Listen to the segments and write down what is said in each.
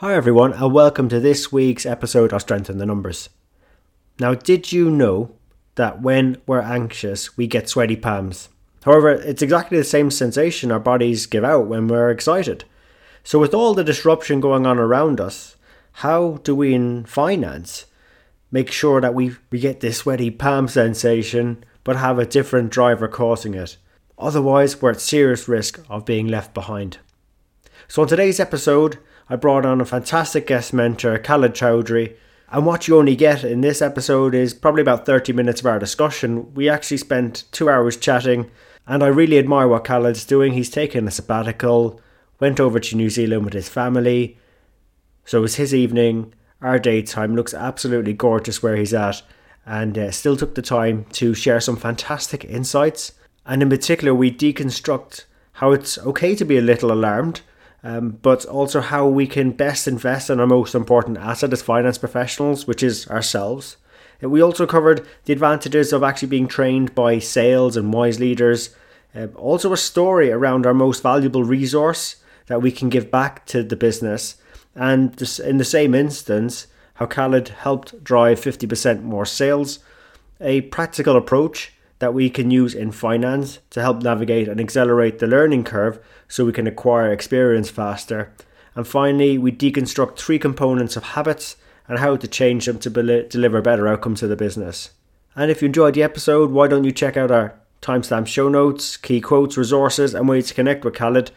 Hi, everyone, and welcome to this week's episode of Strength in the Numbers. Now, did you know that when we're anxious, we get sweaty palms? However, it's exactly the same sensation our bodies give out when we're excited. So, with all the disruption going on around us, how do we in finance make sure that we, we get this sweaty palm sensation but have a different driver causing it? Otherwise, we're at serious risk of being left behind. So, on today's episode, I brought on a fantastic guest mentor, Khaled Chowdhury. And what you only get in this episode is probably about 30 minutes of our discussion. We actually spent two hours chatting, and I really admire what Khaled's doing. He's taken a sabbatical, went over to New Zealand with his family. So it was his evening. Our daytime looks absolutely gorgeous where he's at, and uh, still took the time to share some fantastic insights. And in particular, we deconstruct how it's okay to be a little alarmed um, but also how we can best invest in our most important asset as finance professionals, which is ourselves. Uh, we also covered the advantages of actually being trained by sales and wise leaders. Uh, also, a story around our most valuable resource that we can give back to the business. And in the same instance, how Khaled helped drive 50% more sales. A practical approach that we can use in finance to help navigate and accelerate the learning curve so we can acquire experience faster. And finally, we deconstruct three components of habits and how to change them to be- deliver better outcomes to the business. And if you enjoyed the episode, why don't you check out our timestamp show notes, key quotes, resources, and ways to connect with Khaled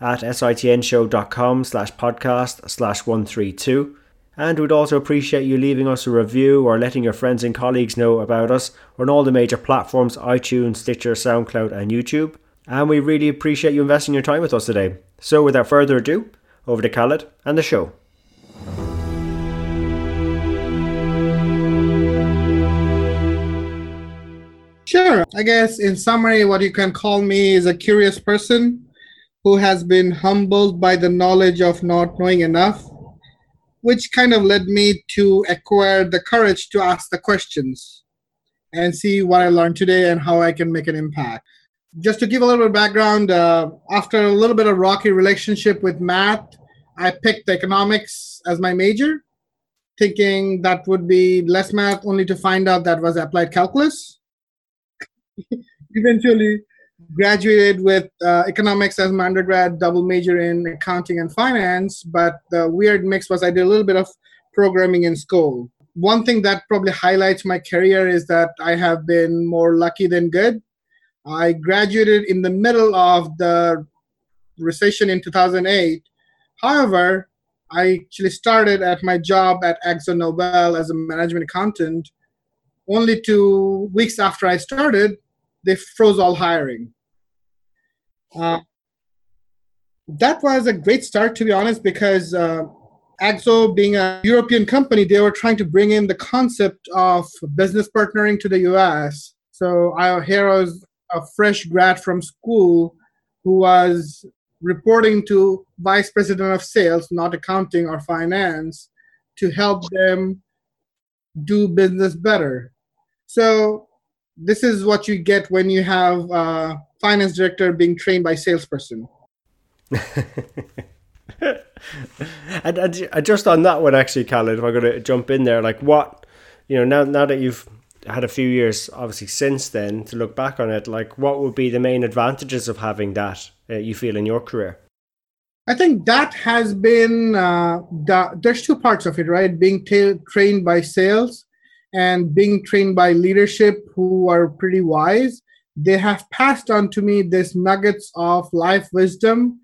at sitnshow.com slash podcast slash 132. And we'd also appreciate you leaving us a review or letting your friends and colleagues know about us on all the major platforms iTunes, Stitcher, SoundCloud, and YouTube. And we really appreciate you investing your time with us today. So, without further ado, over to Khaled and the show. Sure. I guess in summary, what you can call me is a curious person who has been humbled by the knowledge of not knowing enough which kind of led me to acquire the courage to ask the questions and see what I learned today and how I can make an impact. Just to give a little bit of background, uh, after a little bit of rocky relationship with math, I picked economics as my major, thinking that would be less math, only to find out that was applied calculus. Eventually, graduated with uh, economics as my undergrad, double major in accounting and finance. But the weird mix was I did a little bit of programming in school. One thing that probably highlights my career is that I have been more lucky than good. I graduated in the middle of the recession in 2008. However, I actually started at my job at Akzo Nobel as a management accountant. Only two weeks after I started, they froze all hiring. Uh, that was a great start, to be honest, because uh, Akzo, being a European company, they were trying to bring in the concept of business partnering to the US. So I, here was a fresh grad from school who was reporting to vice president of sales, not accounting or finance, to help them do business better. So this is what you get when you have a finance director being trained by salesperson. and, and, just on that one, actually, Khaled, if I'm going to jump in there, like what, you know, now now that you've had a few years, obviously since then, to look back on it, like what would be the main advantages of having that uh, you feel in your career? I think that has been uh, the, there's two parts of it, right? Being t- trained by sales and being trained by leadership who are pretty wise they have passed on to me this nuggets of life wisdom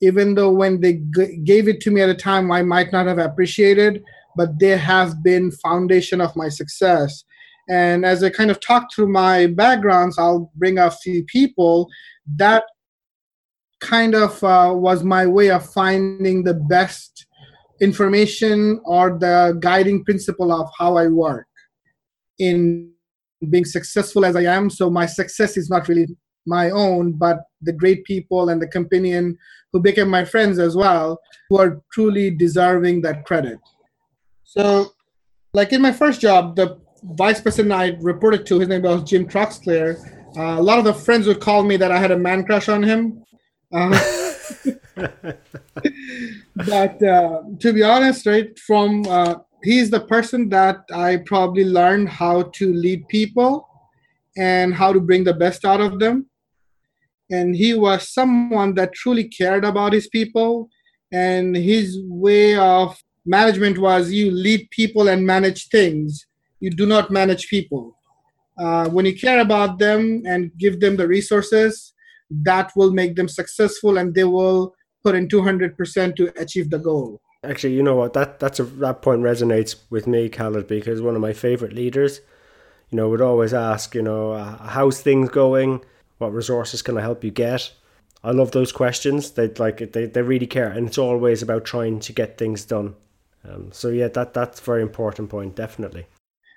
even though when they g- gave it to me at a time i might not have appreciated but they have been foundation of my success. And as i kind of talk through my backgrounds i'll bring a few people that kind of uh, was my way of finding the best information or the guiding principle of how I work in being successful as I am. So my success is not really my own, but the great people and the companion who became my friends as well, who are truly deserving that credit. So, like in my first job, the vice president I reported to, his name was Jim Troxclair. Uh, a lot of the friends would call me that I had a man crush on him. Uh, but uh, to be honest, right, from uh, he's the person that I probably learned how to lead people and how to bring the best out of them. And he was someone that truly cared about his people. And his way of management was you lead people and manage things, you do not manage people. Uh, when you care about them and give them the resources, that will make them successful and they will put in 200% to achieve the goal. Actually, you know what? That that's a that point resonates with me, Khaled, because one of my favorite leaders, you know, would always ask, you know, uh, how's things going? What resources can I help you get? I love those questions. They like they they really care, and it's always about trying to get things done. Um, so yeah, that that's a very important point, definitely.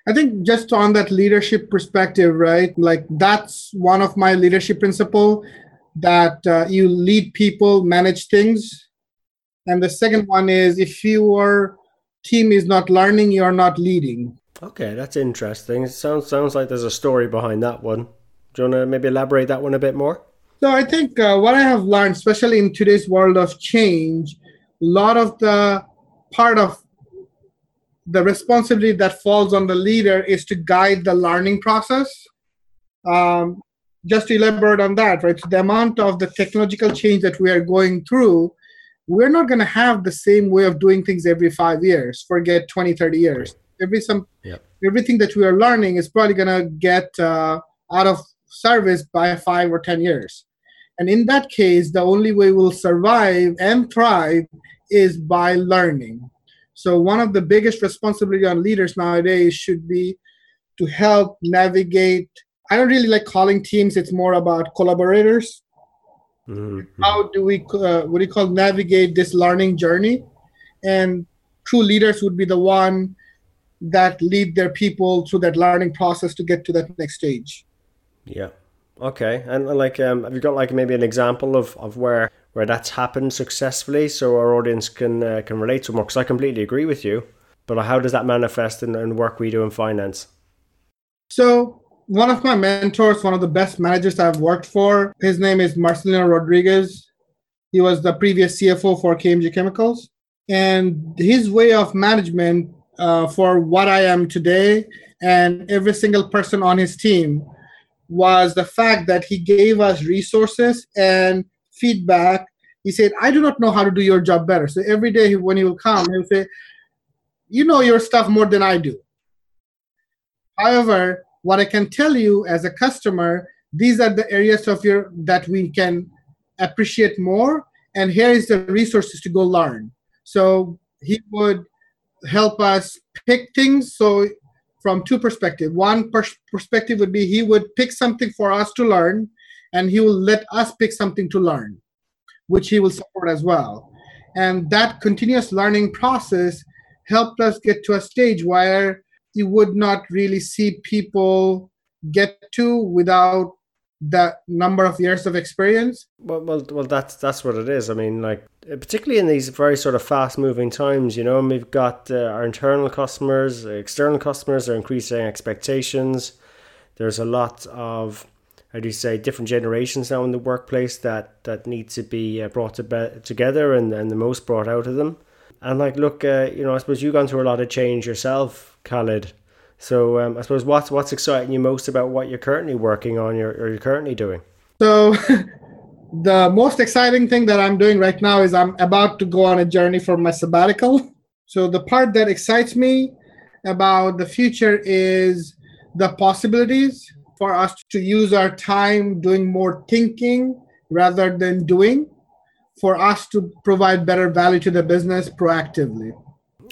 I think just on that leadership perspective, right? Like that's one of my leadership principle that uh, you lead people, manage things, and the second one is if your team is not learning, you're not leading. Okay, that's interesting. It sounds sounds like there's a story behind that one. Do you want to maybe elaborate that one a bit more? So I think uh, what I have learned, especially in today's world of change, a lot of the part of the responsibility that falls on the leader is to guide the learning process. Um, just to elaborate on that, right? So the amount of the technological change that we are going through we're not going to have the same way of doing things every five years. Forget 20 30 years. Every some yep. everything that we are learning is probably going to get uh, out of service by five or ten years. And in that case the only way we'll survive and thrive is by learning. So one of the biggest responsibility on leaders nowadays should be to help navigate i don't really like calling teams it's more about collaborators Mm-hmm. How do we, uh, what do you call, navigate this learning journey? And true leaders would be the one that lead their people through that learning process to get to that next stage. Yeah. Okay. And like, um, have you got like maybe an example of, of where where that's happened successfully, so our audience can uh, can relate to more? Because I completely agree with you. But how does that manifest in, in work we do in finance? So one of my mentors, one of the best managers I've worked for, his name is Marcelino Rodriguez. He was the previous CFO for KMG Chemicals. And his way of management uh, for what I am today and every single person on his team was the fact that he gave us resources and feedback. He said, I do not know how to do your job better. So every day when he will come, he'll say, You know your stuff more than I do. However, what I can tell you as a customer, these are the areas of your that we can appreciate more, and here is the resources to go learn. So he would help us pick things. So from two perspectives, one pers- perspective would be he would pick something for us to learn, and he will let us pick something to learn, which he will support as well. And that continuous learning process helped us get to a stage where you would not really see people get to without that number of years of experience. Well, well, well, that's that's what it is. I mean, like particularly in these very sort of fast-moving times, you know, we've got uh, our internal customers, external customers are increasing expectations. There's a lot of how do you say different generations now in the workplace that that need to be uh, brought to be- together and and the most brought out of them. And like, look, uh, you know, I suppose you've gone through a lot of change yourself, Khaled. So um, I suppose what's what's exciting you most about what you're currently working on or, or you're currently doing? So the most exciting thing that I'm doing right now is I'm about to go on a journey for my sabbatical. So the part that excites me about the future is the possibilities for us to use our time doing more thinking rather than doing for us to provide better value to the business proactively.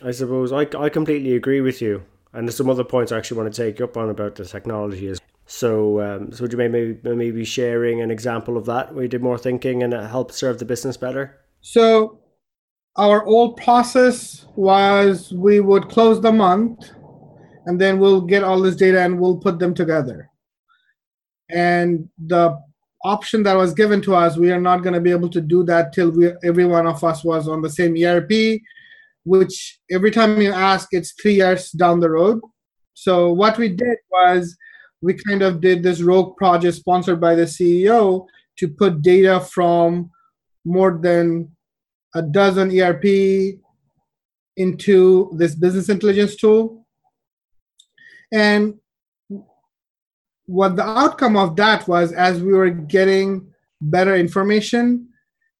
I suppose I, I completely agree with you. And there's some other points I actually want to take up on about the technology. Is so, um, so would you maybe maybe sharing an example of that where you did more thinking and it helped serve the business better? So, our old process was we would close the month and then we'll get all this data and we'll put them together. And the option that was given to us, we are not going to be able to do that till we, every one of us was on the same ERP, which every time you ask, it's three years down the road. So what we did was we kind of did this rogue project sponsored by the CEO to put data from more than a dozen ERP into this business intelligence tool. And what the outcome of that was as we were getting better information,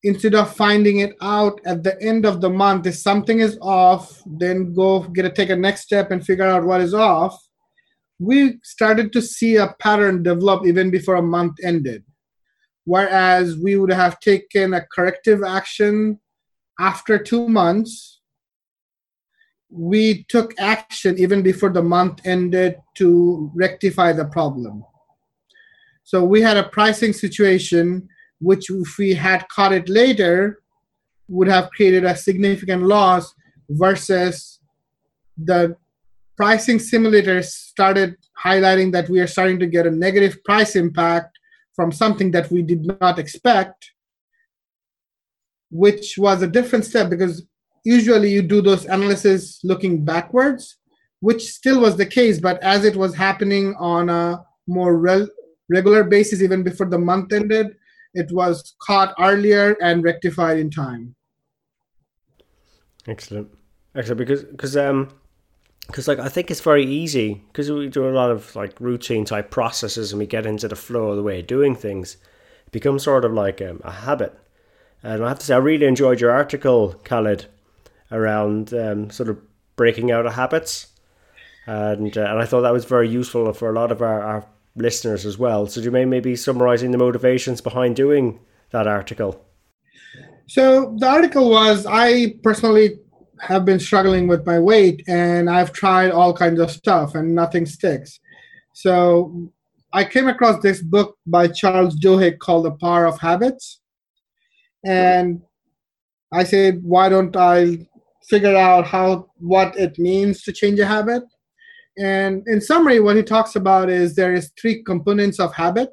instead of finding it out at the end of the month if something is off, then go get a take a next step and figure out what is off. We started to see a pattern develop even before a month ended. Whereas we would have taken a corrective action after two months, we took action even before the month ended to rectify the problem. So we had a pricing situation which, if we had caught it later, would have created a significant loss versus the pricing simulators started highlighting that we are starting to get a negative price impact from something that we did not expect which was a different step because usually you do those analysis looking backwards, which still was the case, but as it was happening on a more re- regular basis, even before the month ended, it was caught earlier and rectified in time. Excellent, excellent. Because because um because like I think it's very easy because we do a lot of like routine type processes and we get into the flow of the way of doing things. It becomes sort of like um, a habit and I have to say, I really enjoyed your article, Khaled, around um, sort of breaking out of habits. And, uh, and I thought that was very useful for a lot of our, our listeners as well. So, do you mind maybe summarizing the motivations behind doing that article? So, the article was I personally have been struggling with my weight and I've tried all kinds of stuff and nothing sticks. So, I came across this book by Charles Duhigg called The Power of Habits and I said, why don't I figure out how what it means to change a habit? And in summary, what he talks about is there is three components of habit.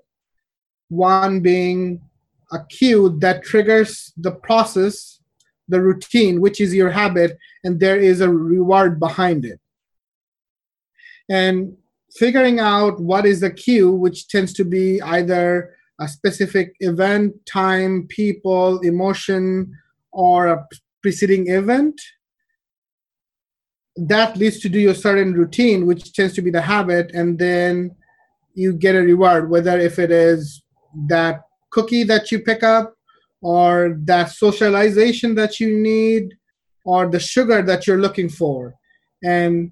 One being a cue that triggers the process, the routine, which is your habit, and there is a reward behind it. And figuring out what is the cue, which tends to be either a specific event, time, people, emotion, or a preceding event, that leads to do your certain routine, which tends to be the habit, and then you get a reward, whether if it is that cookie that you pick up, or that socialization that you need, or the sugar that you're looking for. And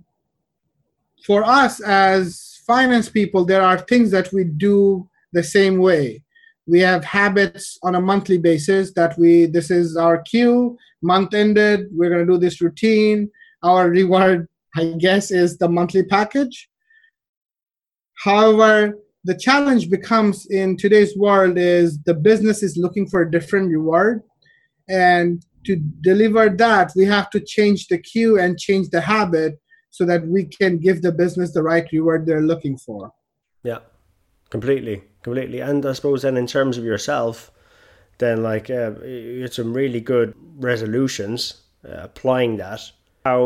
for us as finance people, there are things that we do the same way. We have habits on a monthly basis that we, this is our cue, month ended, we're going to do this routine. Our reward, I guess, is the monthly package. However, the challenge becomes in today's world is the business is looking for a different reward. And to deliver that, we have to change the cue and change the habit so that we can give the business the right reward they're looking for. Yeah, completely completely. And I suppose then in terms of yourself, then like uh, you had some really good resolutions uh, applying that. How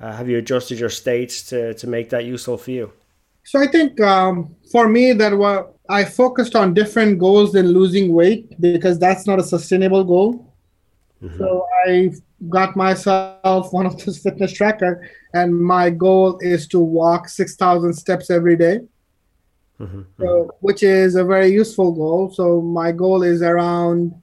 uh, have you adjusted your states to, to make that useful for you? So I think um, for me that what I focused on different goals than losing weight because that's not a sustainable goal. Mm-hmm. So I got myself one of those fitness tracker, and my goal is to walk six thousand steps every day. Mm-hmm. So, which is a very useful goal. So my goal is around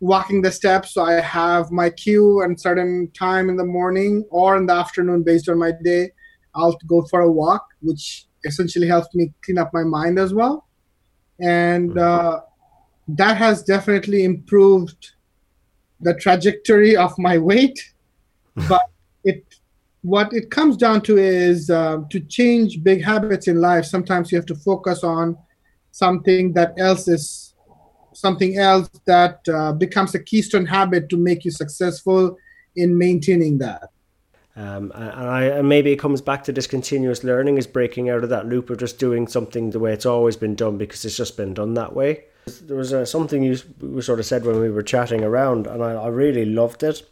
walking the steps. So I have my cue and certain time in the morning or in the afternoon based on my day. I'll go for a walk, which essentially helps me clean up my mind as well. And mm-hmm. uh, that has definitely improved the trajectory of my weight, but it what it comes down to is uh, to change big habits in life sometimes you have to focus on something that else is something else that uh, becomes a keystone habit to make you successful in maintaining that. Um, and, I, and maybe it comes back to this continuous learning is breaking out of that loop of just doing something the way it's always been done because it's just been done that way. There was uh, something you sort of said when we were chatting around, and I, I really loved it.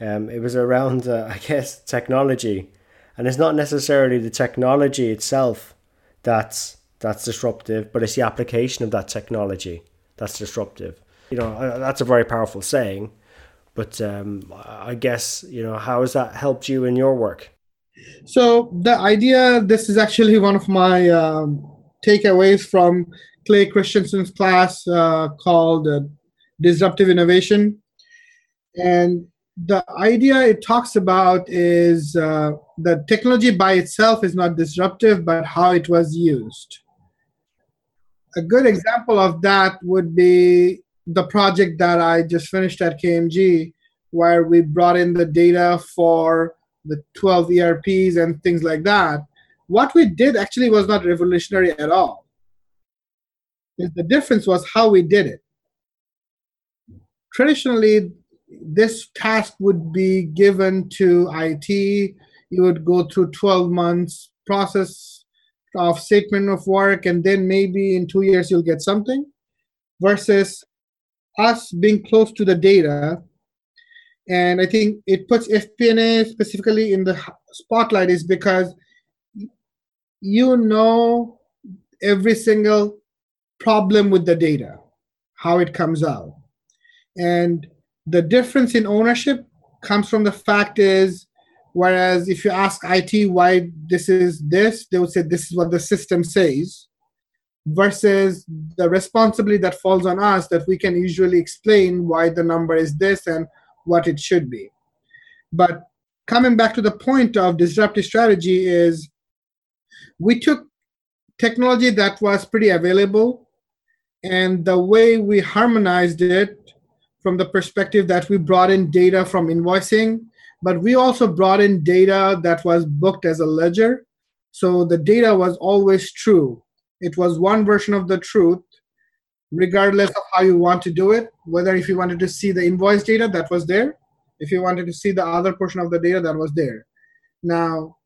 Um, it was around, uh, I guess, technology, and it's not necessarily the technology itself that's that's disruptive, but it's the application of that technology that's disruptive. You know, that's a very powerful saying, but um, I guess you know how has that helped you in your work? So the idea, this is actually one of my um, takeaways from Clay Christensen's class uh, called uh, Disruptive Innovation, and the idea it talks about is uh, the technology by itself is not disruptive, but how it was used. A good example of that would be the project that I just finished at KMG, where we brought in the data for the 12 ERPs and things like that. What we did actually was not revolutionary at all. The difference was how we did it. Traditionally, this task would be given to IT. You would go through 12 months process of statement of work, and then maybe in two years you'll get something. Versus us being close to the data, and I think it puts FP&A specifically in the spotlight is because you know every single problem with the data, how it comes out, and the difference in ownership comes from the fact is whereas if you ask IT why this is this, they would say this is what the system says, versus the responsibility that falls on us that we can usually explain why the number is this and what it should be. But coming back to the point of disruptive strategy is we took technology that was pretty available and the way we harmonized it from the perspective that we brought in data from invoicing, but we also brought in data that was booked as a ledger. So the data was always true. It was one version of the truth, regardless of how you want to do it. Whether if you wanted to see the invoice data, that was there. If you wanted to see the other portion of the data, that was there. Now,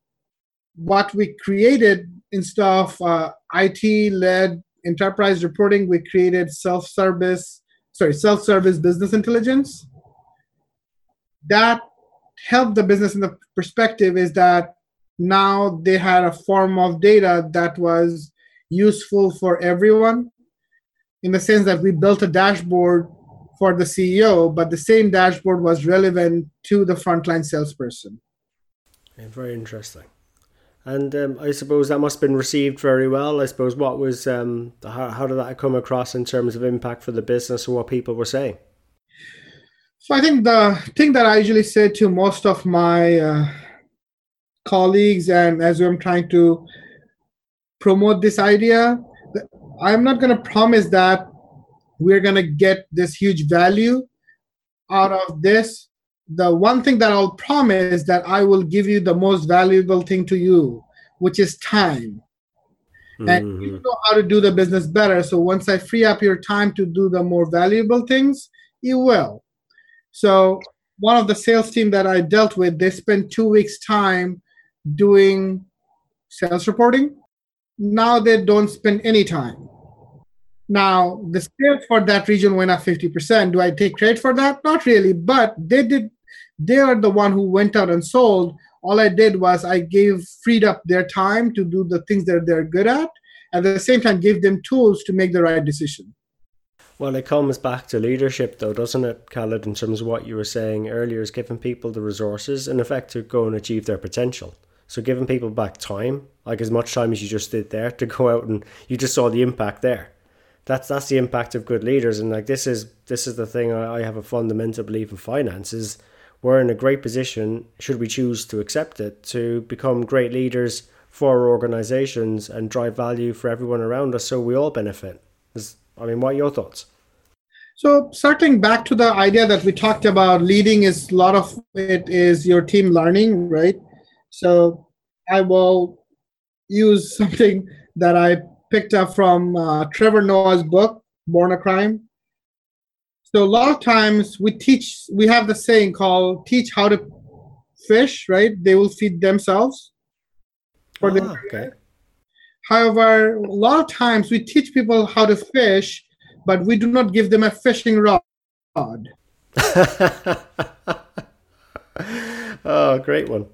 what we created instead of uh, IT led enterprise reporting, we created self service sorry, self-service business intelligence. That helped the business in the perspective is that now they had a form of data that was useful for everyone in the sense that we built a dashboard for the CEO, but the same dashboard was relevant to the frontline salesperson. Okay, very interesting. And um, I suppose that must have been received very well. I suppose what was um, how, how did that come across in terms of impact for the business or what people were saying? So I think the thing that I usually say to most of my uh, colleagues, and as I'm trying to promote this idea, I'm not going to promise that we're going to get this huge value out of this the one thing that I'll promise that I will give you the most valuable thing to you, which is time. Mm-hmm. And you know how to do the business better. So once I free up your time to do the more valuable things, you will. So one of the sales team that I dealt with, they spent two weeks time doing sales reporting. Now they don't spend any time. Now the sales for that region went up 50%. Do I take credit for that? Not really, but they did they are the one who went out and sold all i did was i gave freed up their time to do the things that they're good at at the same time gave them tools to make the right decision well it comes back to leadership though doesn't it khaled in terms of what you were saying earlier is giving people the resources in effect to go and achieve their potential so giving people back time like as much time as you just did there to go out and you just saw the impact there that's that's the impact of good leaders and like this is this is the thing I, have a fundamental belief in finance is we're in a great position, should we choose to accept it, to become great leaders for our organizations and drive value for everyone around us so we all benefit. I mean, what are your thoughts? So, circling back to the idea that we talked about, leading is a lot of it is your team learning, right? So, I will use something that I picked up from uh, Trevor Noah's book, Born a Crime. So a lot of times we teach, we have the saying called teach how to fish, right? They will feed themselves. For Ah, okay. However, a lot of times we teach people how to fish, but we do not give them a fishing rod. oh, great one.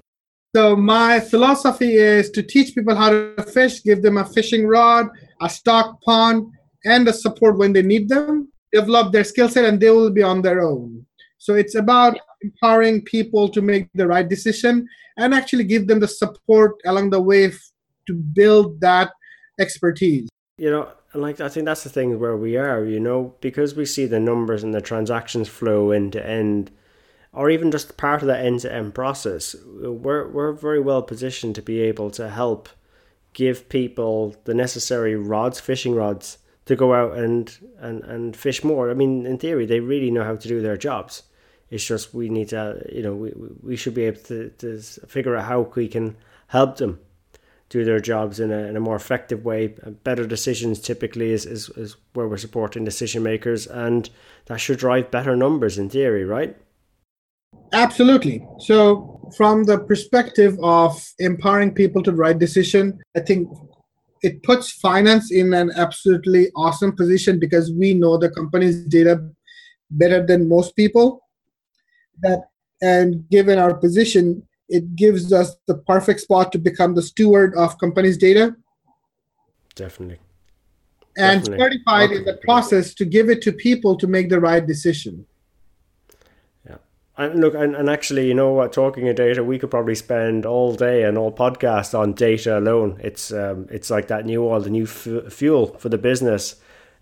So my philosophy is to teach people how to fish, give them a fishing rod, a stock pond, and the support when they need them, develop their skill set, and they will be on their own. So it's about empowering people to make the right decision and actually give them the support along the way to build that expertise. You know, like I think that's the thing where we are, you know, because we see the numbers and the transactions flow end to end, or even just part of that end to end process, we're we're very well positioned to be able to help give people the necessary rods, fishing rods, to go out and, and, and fish more. I mean, in theory, they really know how to do their jobs. It's just we need to, you know, we, we should be able to, to figure out how we can help them do their jobs in a, in a more effective way. Uh, better decisions typically is, is, is where we're supporting decision makers, and that should drive better numbers in theory, right? Absolutely. So, from the perspective of empowering people to the right decision, I think it puts finance in an absolutely awesome position because we know the company's data better than most people. That and given our position, it gives us the perfect spot to become the steward of company's data Definitely. and Definitely. certified in the Okay. process to give it to people to make the right decision. Yeah. And look, and, and actually, you know what? Talking of data, we could probably spend all day and all podcast on data alone. It's um, it's like that new oil, the new fu- fuel for the business.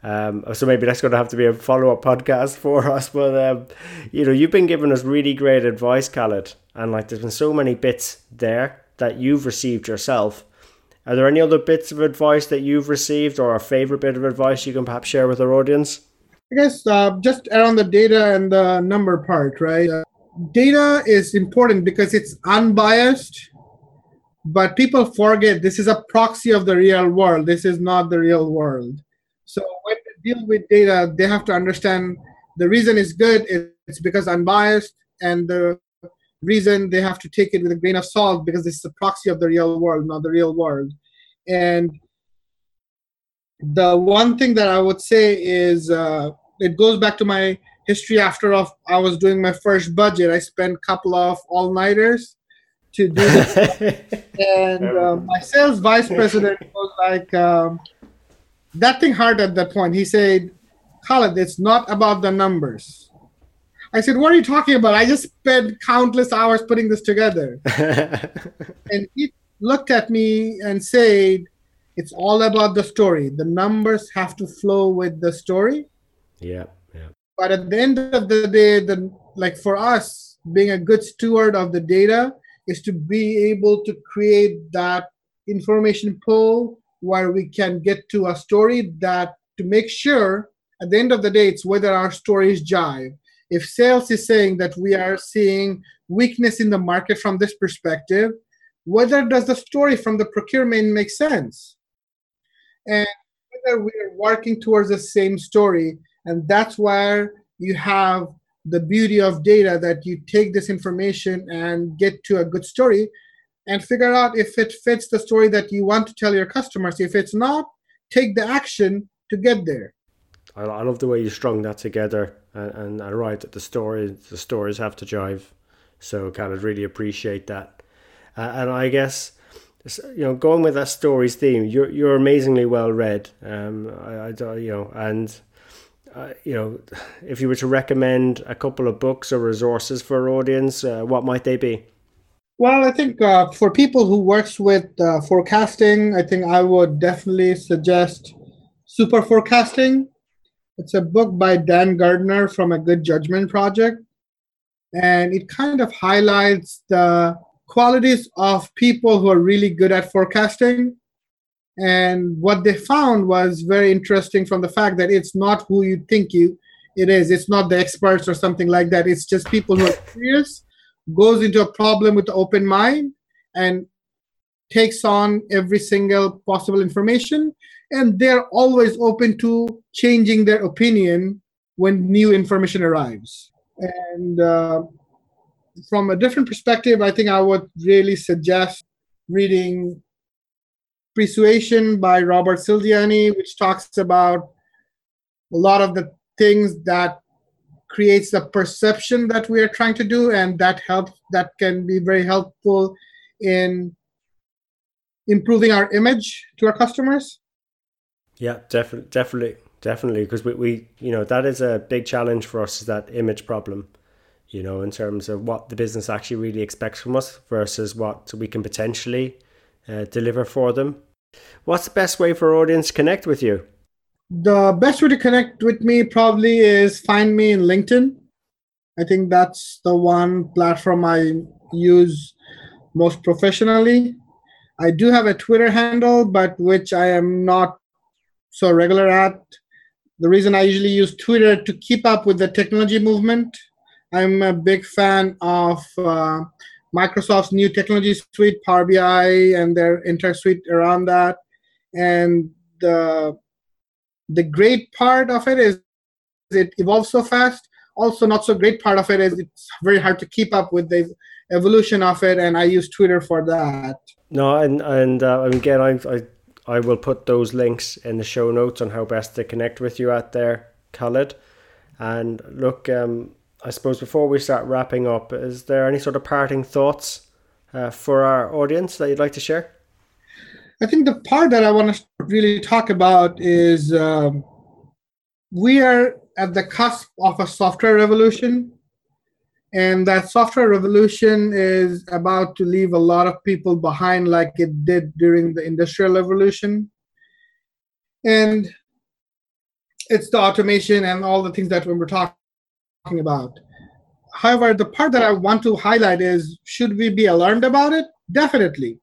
Um, so maybe that's going to have to be a follow up podcast for us. But um, you know, you've been giving us really great advice, Khaled, and like there's been so many bits there that you've received yourself. Are there any other bits of advice that you've received, or a favorite bit of advice you can perhaps share with our audience? I guess uh, just around the data and the number part, right? Uh, data is important because it's unbiased, but people forget this is a proxy of the real world. This is not the real world. So when they deal with data, they have to understand the reason is good it's because unbiased, and the reason they have to take it with a grain of salt because this is a proxy of the real world, not the real world. And the one thing that I would say is uh, it goes back to my history after of I was doing my first budget. I spent a couple of all nighters to do this, and uh, my sales vice president was like, um, "That thing hard at that point." He said, "Khaled, it's not about the numbers." I said, "What are you talking about? I just spent countless hours putting this together." and he looked at me and said, "It's all about the story. The numbers have to flow with the story." yeah, yeah. But at the end of the day, the like for us, being a good steward of the data is to be able to create that information pool where we can get to a story that to make sure at the end of the day it's whether our stories jive if sales is saying that we are seeing weakness in the market from this perspective whether does the story from the procurement make sense? And whether we are working towards the same story and that's where you have the beauty of data that you take this information and get to a good story and figure out if it fits the story that you want to tell your customers. If it's not take the action to get there I, I love the way you strung that together and, and I right that the story the stories have to jive. So kind of really appreciate that. Uh, and I guess you know going with that stories theme, you're you're amazingly well read. Um, I, I you know and. Uh, you know, if you were to recommend a couple of books or resources for our audience, uh, what might they be? well i think uh, for people who works with uh, forecasting i think i would definitely suggest super forecasting it's a book by dan gardner from a good judgment project. And it kind of highlights the qualities of people who are really good at forecasting. And what they found was very interesting from the fact that it's not who you think you it is. It's not the experts or something like that. It's just people who are curious goes into a problem with an open mind and takes on every single possible information and they're always open to changing their opinion when new information arrives. And uh, from a different perspective, I think I would really suggest reading Persuasion by Robert Cialdini, which talks about a lot of the things that creates the perception that we are trying to do and that helps that can be very helpful in improving our image to our customers yeah definitely definitely definitely because we, we you know that is a big challenge for us is that image problem you know in terms of what the business actually really expects from us versus what we can potentially uh, deliver for them what's the best way for audience to connect with you the best way to connect with me probably is find me in LinkedIn. I think that's the one platform I use most professionally. I do have a Twitter handle, but which I am not so regular at. The reason I usually use Twitter to keep up with the technology movement. I'm a big fan of uh, Microsoft's new technology suite, Power BI, and their entire suite around that. And the the great part of it is it evolves so fast also not so great part of it is it's very hard to keep up with the evolution of it and i use twitter for that no and and uh, again I, I i will put those links in the show notes on how best to connect with you out there khaled and look um i suppose before we start wrapping up is there any sort of parting thoughts uh, for our audience that you'd like to share I think the part that I want to really talk about is um, we are at the cusp of a software revolution. And that software revolution is about to leave a lot of people behind, like it did during the Industrial Revolution. And it's the automation and all the things that we were talking about. However, the part that I want to highlight is should we be alarmed about it? Definitely.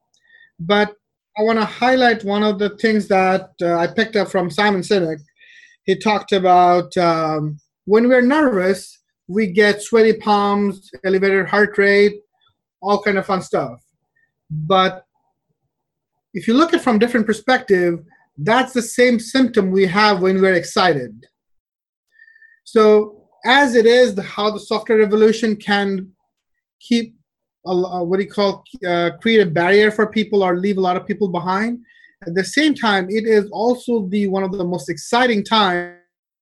But I want to highlight one of the things that uh, I picked up from Simon Sinek. He talked about um, when we're nervous, we get sweaty palms, elevated heart rate, all kind of fun stuff. But if you look at from different perspective, that's the same symptom we have when we're excited. So as it is, the, how the software revolution can keep uh, what do you call uh, create a barrier for people or leave a lot of people behind. At the same time, it is also the one of the most exciting times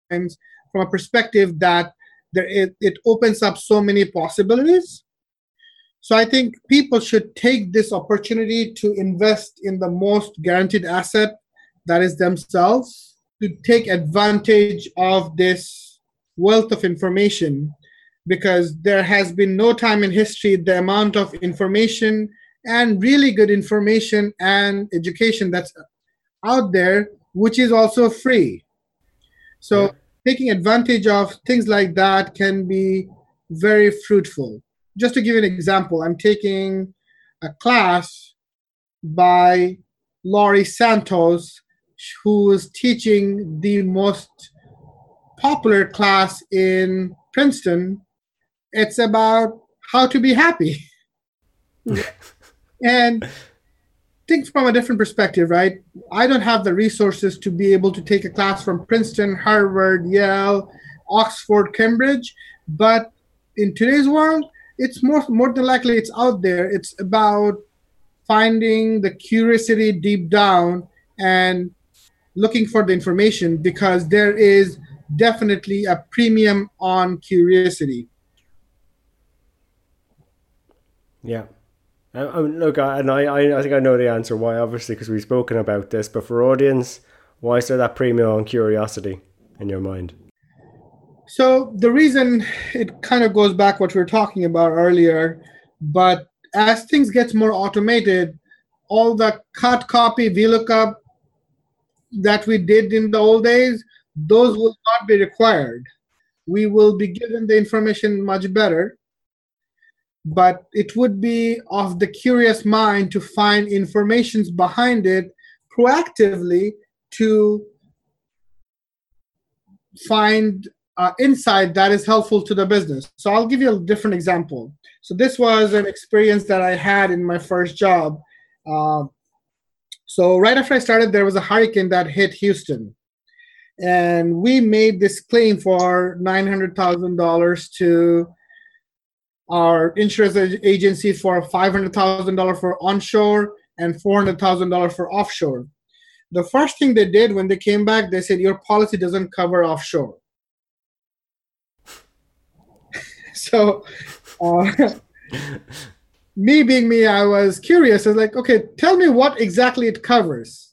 from a perspective that there it, it opens up so many possibilities. So I think people should take this opportunity to invest in the most guaranteed asset that is themselves to take advantage of this wealth of information because there has been no time in history the amount of information and really good information and education that's out there, which is also free. So. Taking advantage of things like that can be very fruitful. Just to give you an example, I'm taking a class by Laurie Santos, who is teaching the most popular class in Princeton it's about how to be happy. and think from a different perspective, right? I don't have the resources to be able to take a class from Princeton, Harvard, Yale, Oxford, Cambridge, but in today's world, it's more more than likely it's out there. It's about finding the curiosity deep down and looking for the information because there is definitely a premium on curiosity. Yeah. I, I, look, I, and I, I think I know the answer why, obviously, because we've spoken about this. But for audience, why is there that premium on curiosity in your mind? So the reason it kind of goes back what we were talking about earlier, but as things get more automated, all the cut, copy, VLOOKUP that we did in the old days, those will not be required. We will be given the information much better but it would be of the curious mind to find informations behind it proactively to find uh, insight that is helpful to the business. So I'll give you a different example. So this was an experience that I had in my first job. Uh, so right after I started, there was a hurricane that hit Houston, and we made this claim for $900,000 to our insurance agency for $500,000 for onshore and $400,000 for offshore. The first thing they did when they came back, they said, Your policy doesn't cover offshore. so, uh, me being me, I was curious. I was like, Okay, tell me what exactly it covers.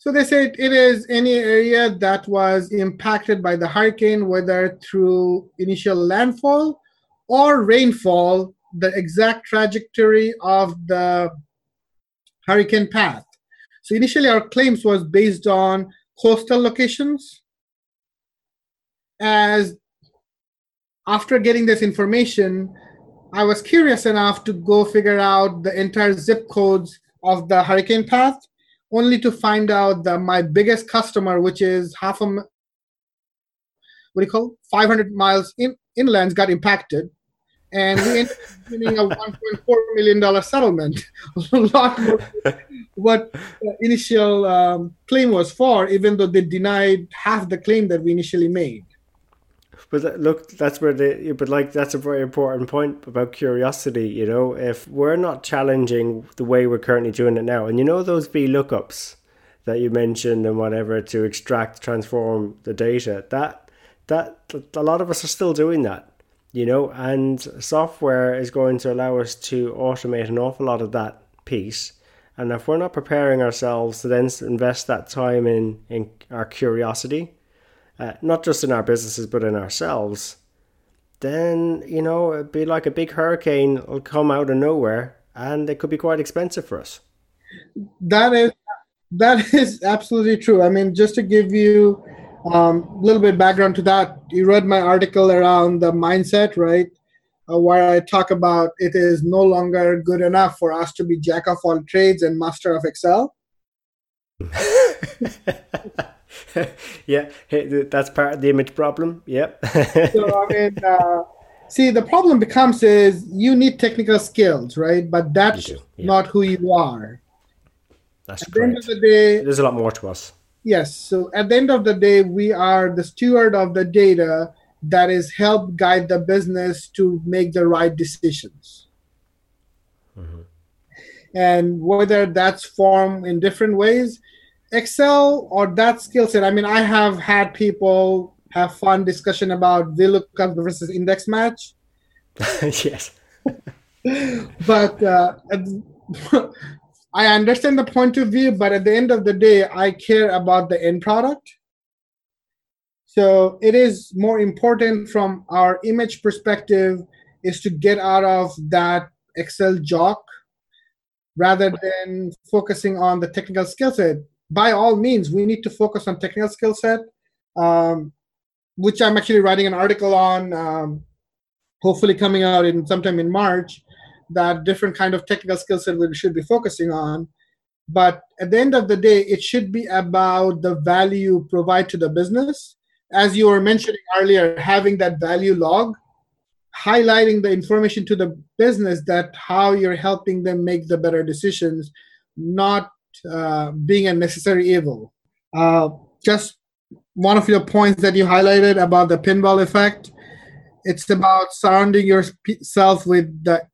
So they said it is any area that was impacted by the hurricane, whether through initial landfall or rainfall, the exact trajectory of the hurricane path. So initially our claims was based on coastal locations. As after getting this information, I was curious enough to go figure out the entire zip codes of the hurricane path only to find out that my biggest customer, which is half a what do you call 500 miles in inlands, got impacted, and we ended up getting a 1.4 million dollar settlement, a lot more what the initial um, claim was for, even though they denied half the claim that we initially made. But look, that's where the but like that's a very important point about curiosity. You know, if we're not challenging the way we're currently doing it now, and you know those V lookups that you mentioned and whatever to extract, transform the data, that that a lot of us are still doing that. You know, and software is going to allow us to automate an awful lot of that piece. And if we're not preparing ourselves to then invest that time in in our curiosity uh, not just in our businesses but in ourselves, then you know it'd be like a big hurricane will come out of nowhere, and it could be quite expensive for us. That is that is absolutely true. I mean, just to give you um, a little bit background to that, you read my article around the mindset, right? Uh, where I talk about it is no longer good enough for us to be jack of all trades and master of Excel. yeah, that's part of the image problem. Yep. so I mean, uh, see, the problem becomes is you need technical skills, right? But that's yeah. not who you are. That's at correct. The, the day, there's a lot more to us. Yes. So at the end of the day, we are the steward of the data that is help guide the business to make the right decisions. Mm-hmm. And whether that's formed in different ways, Excel or that skill set. I mean, I have had people have fun discussion about VLOOKUP versus index match. yes. but uh, I understand the point of view, but at the end of the day, I care about the end product. So it is more important from our image perspective is to get out of that Excel jock rather than focusing on the technical skill set by all means, we need to focus on technical skill set, um, which I'm actually writing an article on, um, hopefully coming out in sometime in March, that different kind of technical skill set we should be focusing on. But at the end of the day, it should be about the value provide to the business. As you were mentioning earlier, having that value log, highlighting the information to the business that how you're helping them make the better decisions, not uh, being a necessary evil. Uh, just one of your points that you highlighted about the pinball effect. It's about surrounding yourself with the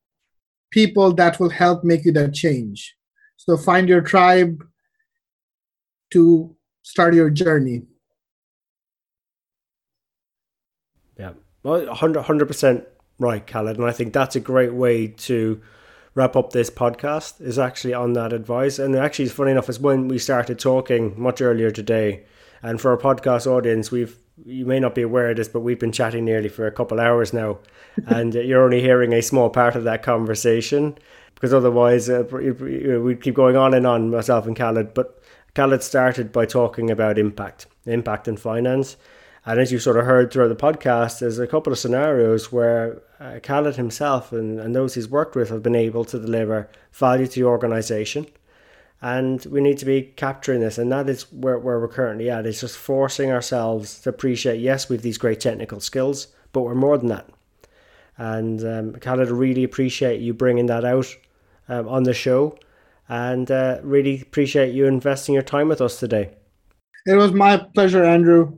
people that will help make you that change. So find your tribe to start your journey. Yeah, well, 100 percent right, Khaled, and I think that's a great way to wrap up this podcast is actually on that advice. And actually, it's funny enough, is when we started talking much earlier today. And for our podcast audience, we've you may not be aware of this, but we've been chatting nearly for a couple hours now, and you're only hearing a small part of that conversation because otherwise uh, we'd keep going on and on myself and Khaled. But Khaled started by talking about impact, impact in finance, and as you sort of heard throughout the podcast, there's a couple of scenarios where uh, Khaled himself and, and those he's worked with have been able to deliver value to the organization. And we need to be capturing this. And that is where, where we're currently at. It's just forcing ourselves to appreciate, yes, we have these great technical skills, but we're more than that. And um, Khaled, really appreciate you bringing that out um, on the show and uh, really appreciate you investing your time with us today. It was my pleasure, Andrew.